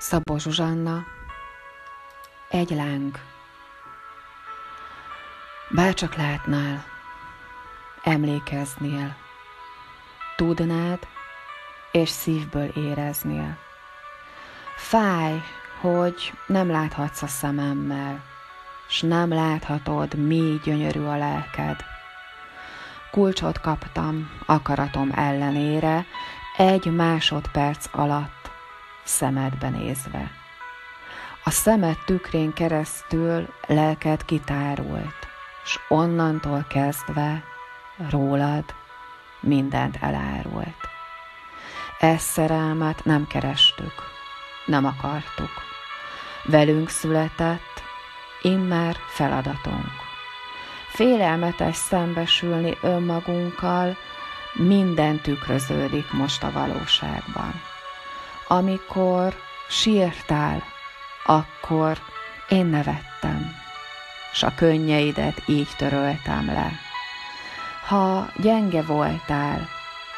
Szabó Zsuzsanna, egy láng. Bárcsak látnál, emlékeznél, tudnád, és szívből éreznél. Fáj, hogy nem láthatsz a szememmel, s nem láthatod, mi gyönyörű a lelked. Kulcsot kaptam akaratom ellenére egy másodperc alatt szemedbe nézve. A szemed tükrén keresztül lelked kitárult, s onnantól kezdve rólad mindent elárult. Ezt szerelmet nem kerestük, nem akartuk. Velünk született, immár feladatunk. Félelmetes szembesülni önmagunkkal, minden tükröződik most a valóságban. Amikor sírtál, akkor én nevettem, s a könnyeidet így töröltem le. Ha gyenge voltál,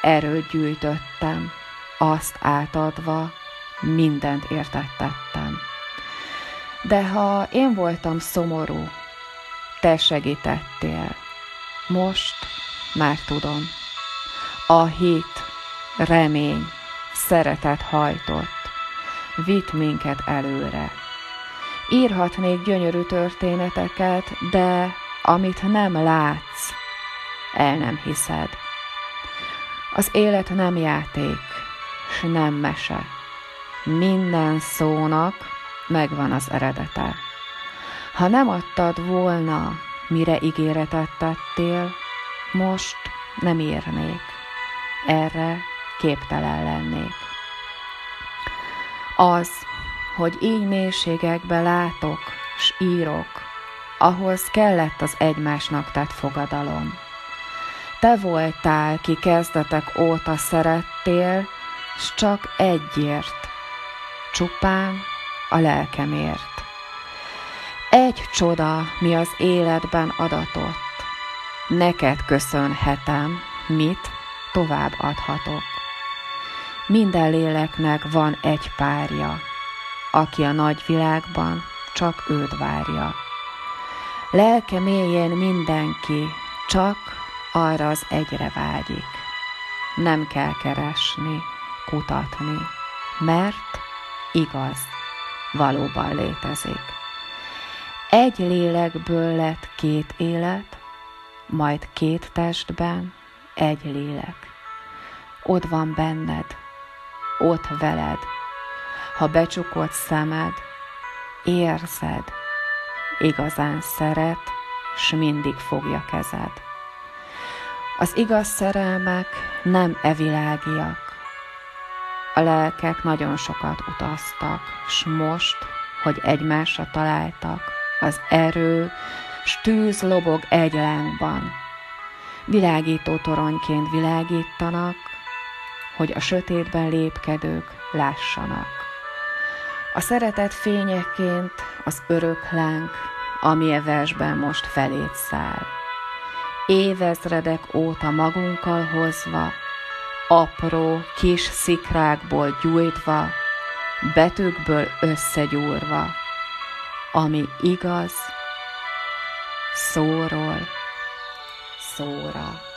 erőt gyűjtöttem, azt átadva mindent értettettem. De ha én voltam szomorú, te segítettél. Most már tudom. A hit, remény, szeretet hajtott, vitt minket előre. Írhatnék gyönyörű történeteket, de amit nem látsz, el nem hiszed. Az élet nem játék, s nem mese. Minden szónak megvan az eredete. Ha nem adtad volna, mire ígéretet tettél, most nem írnék. Erre képtelen lennék. Az, hogy így mélységekbe látok, s írok, ahhoz kellett az egymásnak tett fogadalom. Te voltál, ki kezdetek óta szerettél, s csak egyért, csupán a lelkemért. Egy csoda, mi az életben adatott, neked köszönhetem, mit tovább adhatok. Minden léleknek van egy párja, aki a nagy világban csak őt várja. Lelke mélyén mindenki csak arra az egyre vágyik. Nem kell keresni, kutatni, mert igaz, valóban létezik. Egy lélekből lett két élet, majd két testben egy lélek. Ott van benned, ott veled. Ha becsukod szemed, érzed, igazán szeret, s mindig fogja kezed. Az igaz szerelmek nem evilágiak. A lelkek nagyon sokat utaztak, s most, hogy egymásra találtak, az erő, s tűz lobog egy lángban. Világító toronyként világítanak, hogy a sötétben lépkedők lássanak. A szeretet fényeként az örök láng, ami versben most felét száll. Évezredek óta magunkkal hozva, apró kis szikrákból gyújtva, betűkből összegyúrva, ami igaz, szóról szóra.